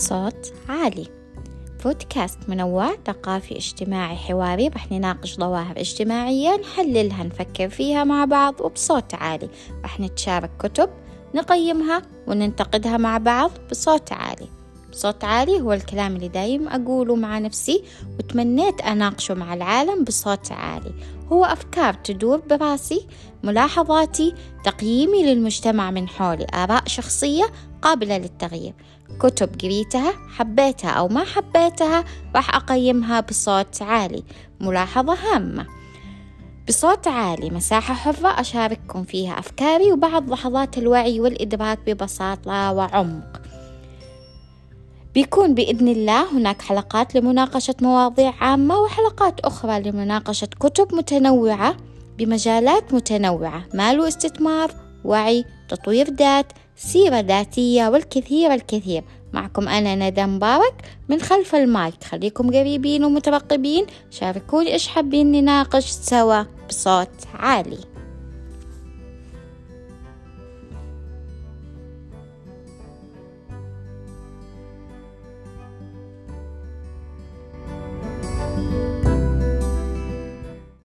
بصوت عالي. بودكاست منوع ثقافي اجتماعي حواري رح نناقش ظواهر اجتماعية نحللها نفكر فيها مع بعض وبصوت عالي. رح نتشارك كتب نقيمها وننتقدها مع بعض بصوت عالي. بصوت عالي هو الكلام اللي دايم أقوله مع نفسي وتمنيت أناقشه مع العالم بصوت عالي. هو أفكار تدور براسي ملاحظاتي تقييمي للمجتمع من حولي آراء شخصية قابلة للتغيير. كتب قريتها حبيتها أو ما حبيتها راح أقيمها بصوت عالي. ملاحظة هامة. بصوت عالي مساحة حرة أشارككم فيها أفكاري وبعض لحظات الوعي والإدراك ببساطة وعمق. بيكون بإذن الله هناك حلقات لمناقشة مواضيع عامة وحلقات أخرى لمناقشة كتب متنوعة بمجالات متنوعة مال واستثمار وعي تطوير ذات سيرة ذاتية والكثير الكثير معكم أنا ندى مبارك من خلف المايك. خليكم قريبين ومترقبين. شاركوني إيش حابين نناقش سوا بصوت عالي.